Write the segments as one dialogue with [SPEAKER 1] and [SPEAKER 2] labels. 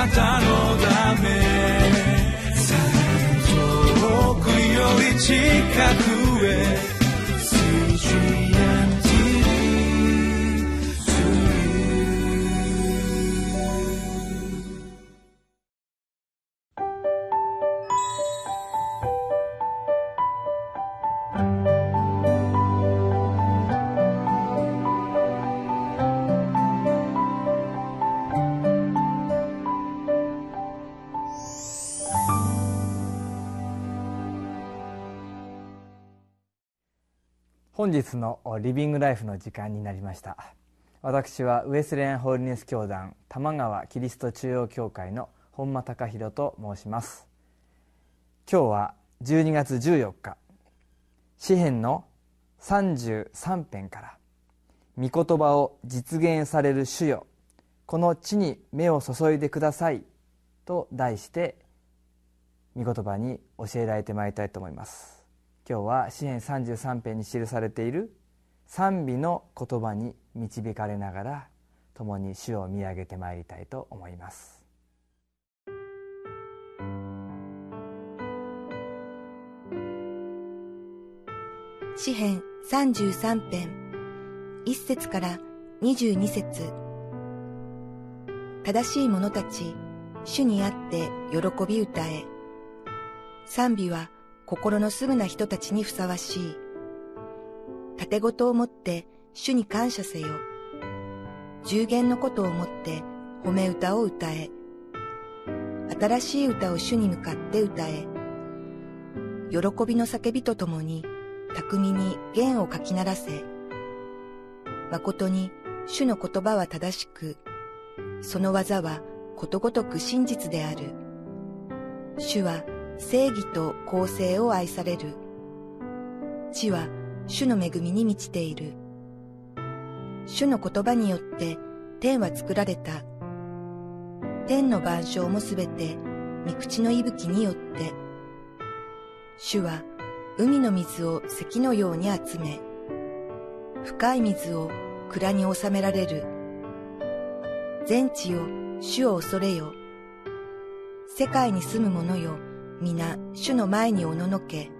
[SPEAKER 1] なたのため。遠くより近く。
[SPEAKER 2] 本日のリビングライフの時間になりました。私はウエスレンホールネス教団玉川キリスト中央教会の本間隆弘と申します。今日は12月14日詩編の33編から「御言葉を実現される主よこの地に目を注いでください」と題して御言葉に教えられてまいりたいと思います。今日は詩篇33編に記されている賛美の言葉に導かれながら共に主を見上げてまいりたいと思います。
[SPEAKER 3] 詩編33編1節から22節。正しい者たち主にあって喜び歌え。賛美は心のすぐな人たちにふさわしい。盾事をもって主に感謝せよ。十言のことをもって褒め歌を歌え。新しい歌を主に向かって歌え。喜びの叫びとともに巧みに弦をかき鳴らせ。誠に主の言葉は正しく、その技はことごとく真実である。主は正義と公正を愛される。地は主の恵みに満ちている。主の言葉によって天は作られた。天の万象もすべて御口の息吹によって。主は海の水を石のように集め、深い水を蔵に収められる。全地を主を恐れよ。世界に住む者よ。皆主の前におののけ、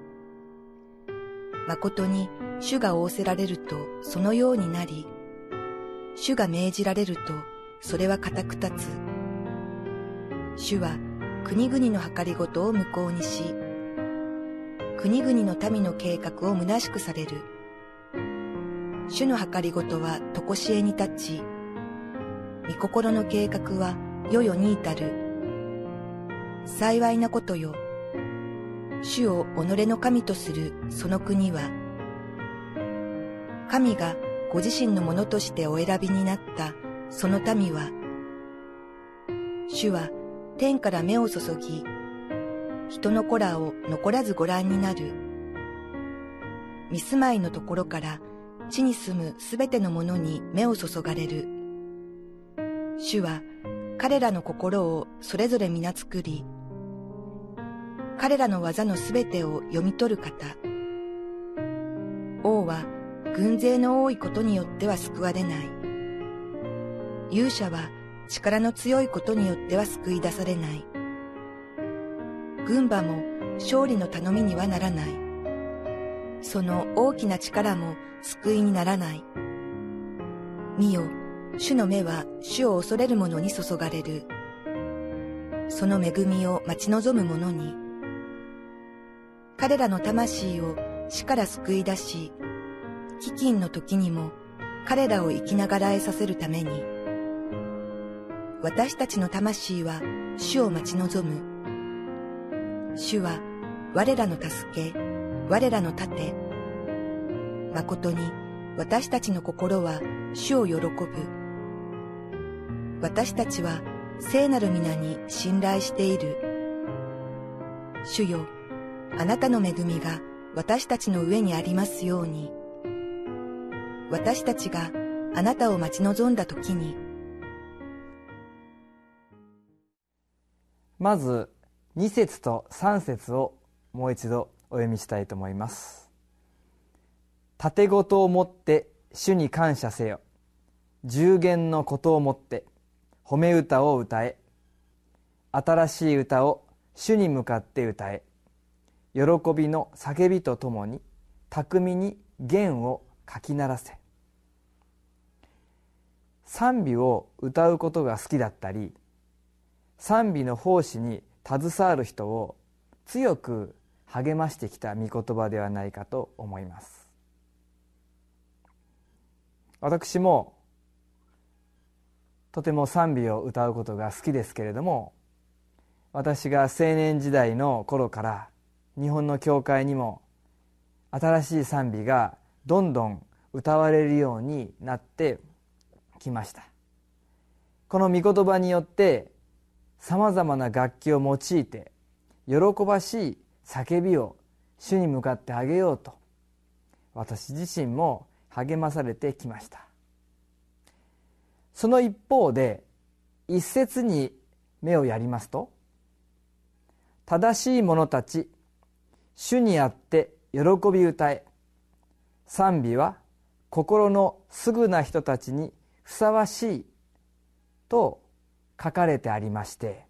[SPEAKER 3] 誠に主が仰せられるとそのようになり、主が命じられるとそれは固く立つ。主は国々の計りごとを無効にし、国々の民の計画を虚しくされる。主の計りごとは常しえに立ち、御心の計画は世々に至る。幸いなことよ。主を己の神とするその国は、神がご自身のものとしてお選びになったその民は、主は天から目を注ぎ、人の子らを残らずご覧になる。見住まいのところから地に住むすべてのものに目を注がれる。主は彼らの心をそれぞれ皆作り、彼らの技のすべてを読み取る方。王は軍勢の多いことによっては救われない。勇者は力の強いことによっては救い出されない。軍馬も勝利の頼みにはならない。その大きな力も救いにならない。見よ、主の目は主を恐れる者に注がれる。その恵みを待ち望む者に、彼らの魂を死から救い出し、飢饉の時にも彼らを生きながらえさせるために、私たちの魂は主を待ち望む。主は我らの助け、我らの盾。誠に私たちの心は主を喜ぶ。私たちは聖なる皆に信頼している。主よ、あなたの恵みが私たちの上にありますように。私たちがあなたを待ち望んだ時に。
[SPEAKER 2] まず2節と3節をもう一度お読みしたいと思います。盾事をもって主に感謝せよ。十言のことをもって褒め歌を歌え。新しい歌を主に向かって歌え喜びの叫びとともに巧みに弦をかき鳴らせ。賛美を歌うことが好きだったり賛美の奉仕に携わる人を強く励ましてきた御言葉ではないかと思います。私もとても賛美を歌うことが好きですけれども私が青年時代の頃から日本の教会にも新しい賛美がどんどん歌われるようになってきました。この御言葉によってさまざまな楽器を用いて喜ばしい叫びを主に向かってあげようと私自身も励まされてきました。その一方で一節に目をやりますと正しい者たち主にあって喜び歌え。賛美は心のすぐな人たちにふさわしいと書かれてありまして。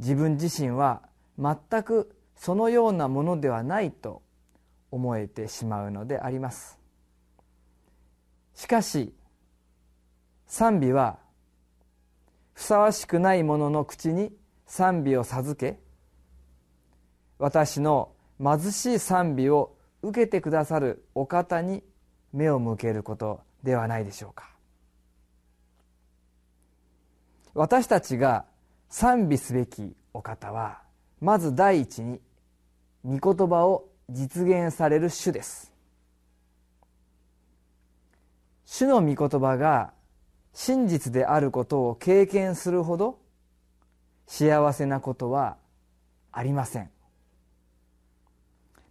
[SPEAKER 2] 自分自身は全くそのようなものではないと思えてしまうのであります。しかし賛美はふさわしくない者の口に賛美を授け私の貧しい賛美を受けてくださるお方に目を向けることではないでしょうか。私たちが賛美すべきお方はまず第一に御言葉を実現される主です。主の御言葉が真実であることを経験するほど幸せなことはありません。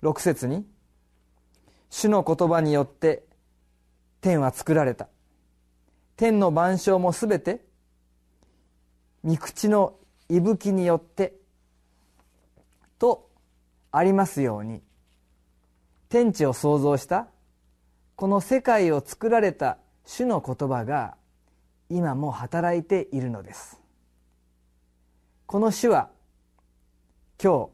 [SPEAKER 2] 6節に「主の言葉によって天は作られた」「天の万象もすべて御口の息吹によって」とありますように。天地を創造したこの世界を作られた主の言葉が今も働いているのです。この主は今日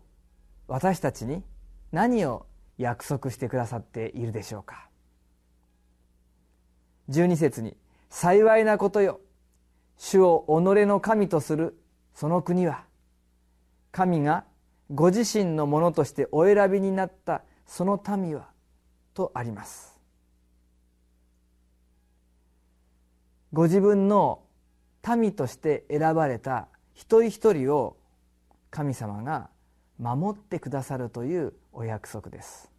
[SPEAKER 2] 私たちに何を約束してくださっているでしょうか？12節に「幸いなことよ。主を己の神とする。その国は神がご自身のものとしてお選びになった。その民は」とあります。ご自分の民として選ばれた一人一人を神様が守ってくださるというお約束です。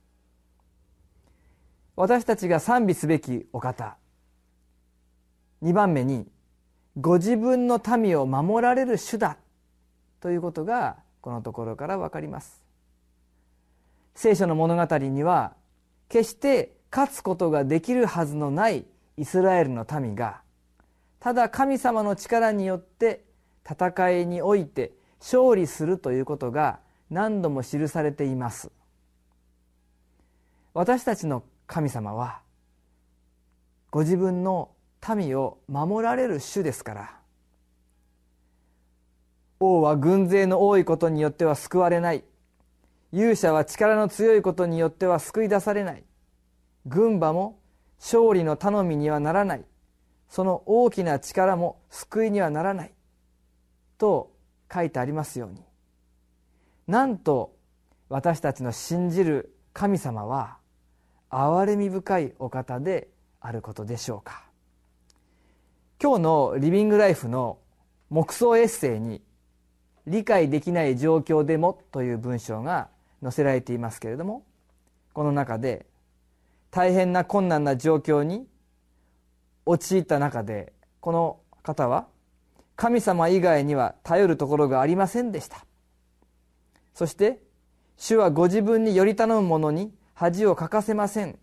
[SPEAKER 2] 私たちが賛美すべきお方2番目にご自分の民を守られる主だということがこのところから分かります。聖書の物語には決して勝つことができるはずのないイスラエルの民がただ神様の力によって戦いにおいて勝利するということが何度も記されています。私たちの神様はご自分の民を守られる主ですから。王は軍勢の多いことによっては救われない。勇者は力の強いことによっては救い出されない。軍馬も勝利の頼みにはならない。その大きな力も救いにはならない。と書いてありますように。なんと私たちの信じる神様は憐れみ深いお方であることでしょうか。今日のリビングライフの黙想エッセイに「理解できない状況でも」という文章が載せられていますけれどもこの中で大変な困難な状況に陥った中でこの方は神様以外には頼るところがありませんでした。そして主はご自分により頼む者に恥をかかせません。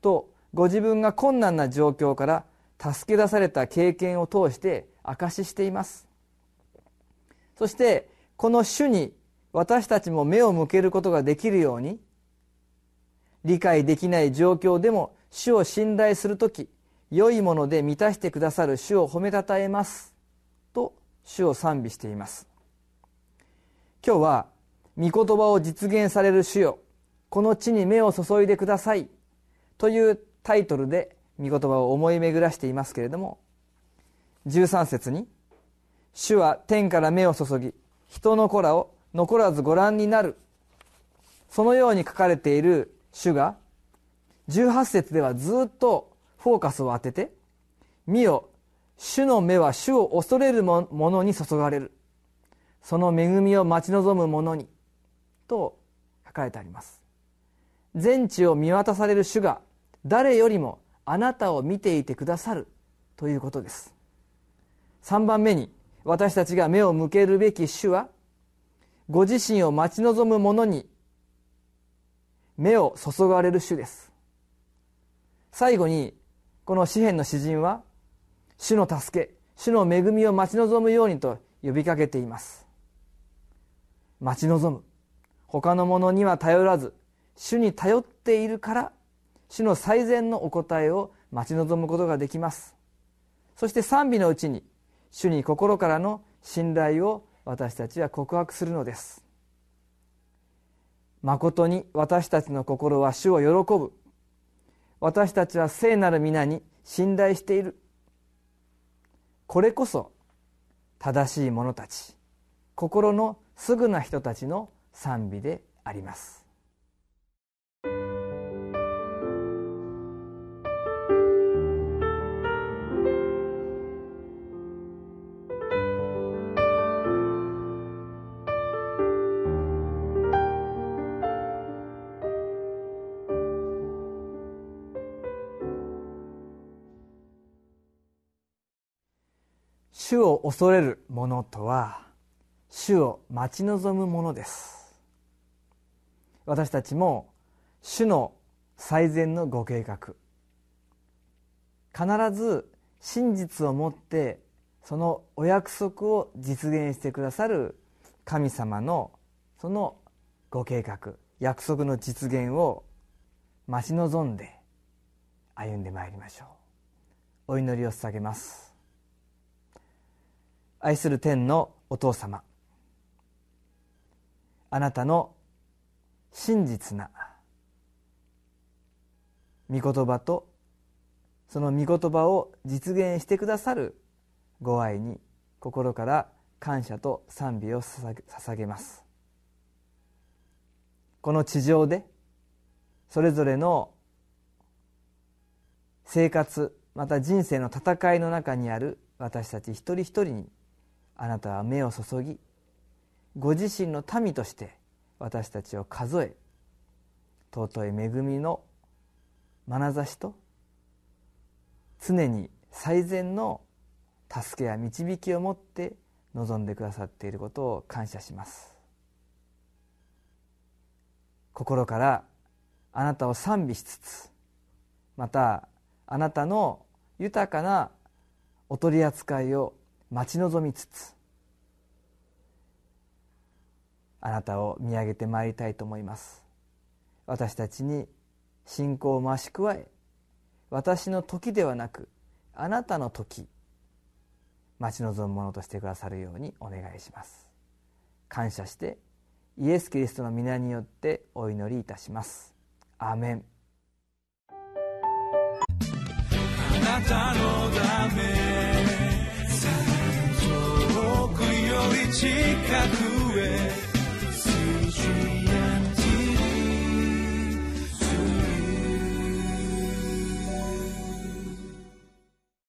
[SPEAKER 2] とご自分が困難な状況から助け出された経験を通して証ししています。そしてこの主に私たちも目を向けることができるように理解できない状況でも主を信頼する時良いもので満たしてくださる主を褒めたたえます。と主を賛美しています。今日は御言葉を実現される主よ。この地に目を注いでください。というタイトルで御言葉を思い巡らしていますけれども13節に「主は天から目を注ぎ人の子らを残らずご覧になる」そのように書かれている主が18節ではずっとフォーカスを当てて「見よ主の目は主を恐れる者に注がれる」その恵みを待ち望む者にと書かれてあります。全地を見渡される主が誰よりもあなたを見ていてくださるということです。3番目に私たちが目を向けるべき主はご自身を待ち望む者に目を注がれる主です。最後にこの詩篇の詩人は主の助け主の恵みを待ち望むようにと呼びかけています。待ち望む。他の者には頼らず主に頼っているから主の最善のお答えを待ち望むことができます。そして賛美のうちに主に心からの信頼を私たちは告白するのです。誠に私たちの心は主を喜ぶ。私たちは聖なる皆に信頼している。これこそ正しい者たち心のすぐな人たちの賛美であります。主を恐れる者とは主を待ち望むものです。私たちも主の最善のご計画。必ず真実をもってそのお約束を実現してくださる神様のそのご計画約束の実現を待ち望んで歩んでまいりましょう。お祈りを捧げます。愛する天のお父様。あなたの真実な御言葉とその御言葉を実現してくださるご愛に心から感謝と賛美を捧げます。この地上でそれぞれの生活また人生の戦いの中にある私たち一人一人にあなたは目を注ぎご自身の民として私たちを数え尊い恵みの眼差しと常に最善の助けや導きを持って望んでくださっていることを感謝します。心からあなたを賛美しつつまたあなたの豊かなお取り扱いを待ち望みつつあなたを見上げてまいりたいと思います。私たちに信仰を増し加え私の時ではなくあなたの時待ち望むものとしてくださるようにお願いします。感謝してイエス・キリストの皆によってお祈りいたします。アーメン。
[SPEAKER 1] あなたのため。 치카구의 수준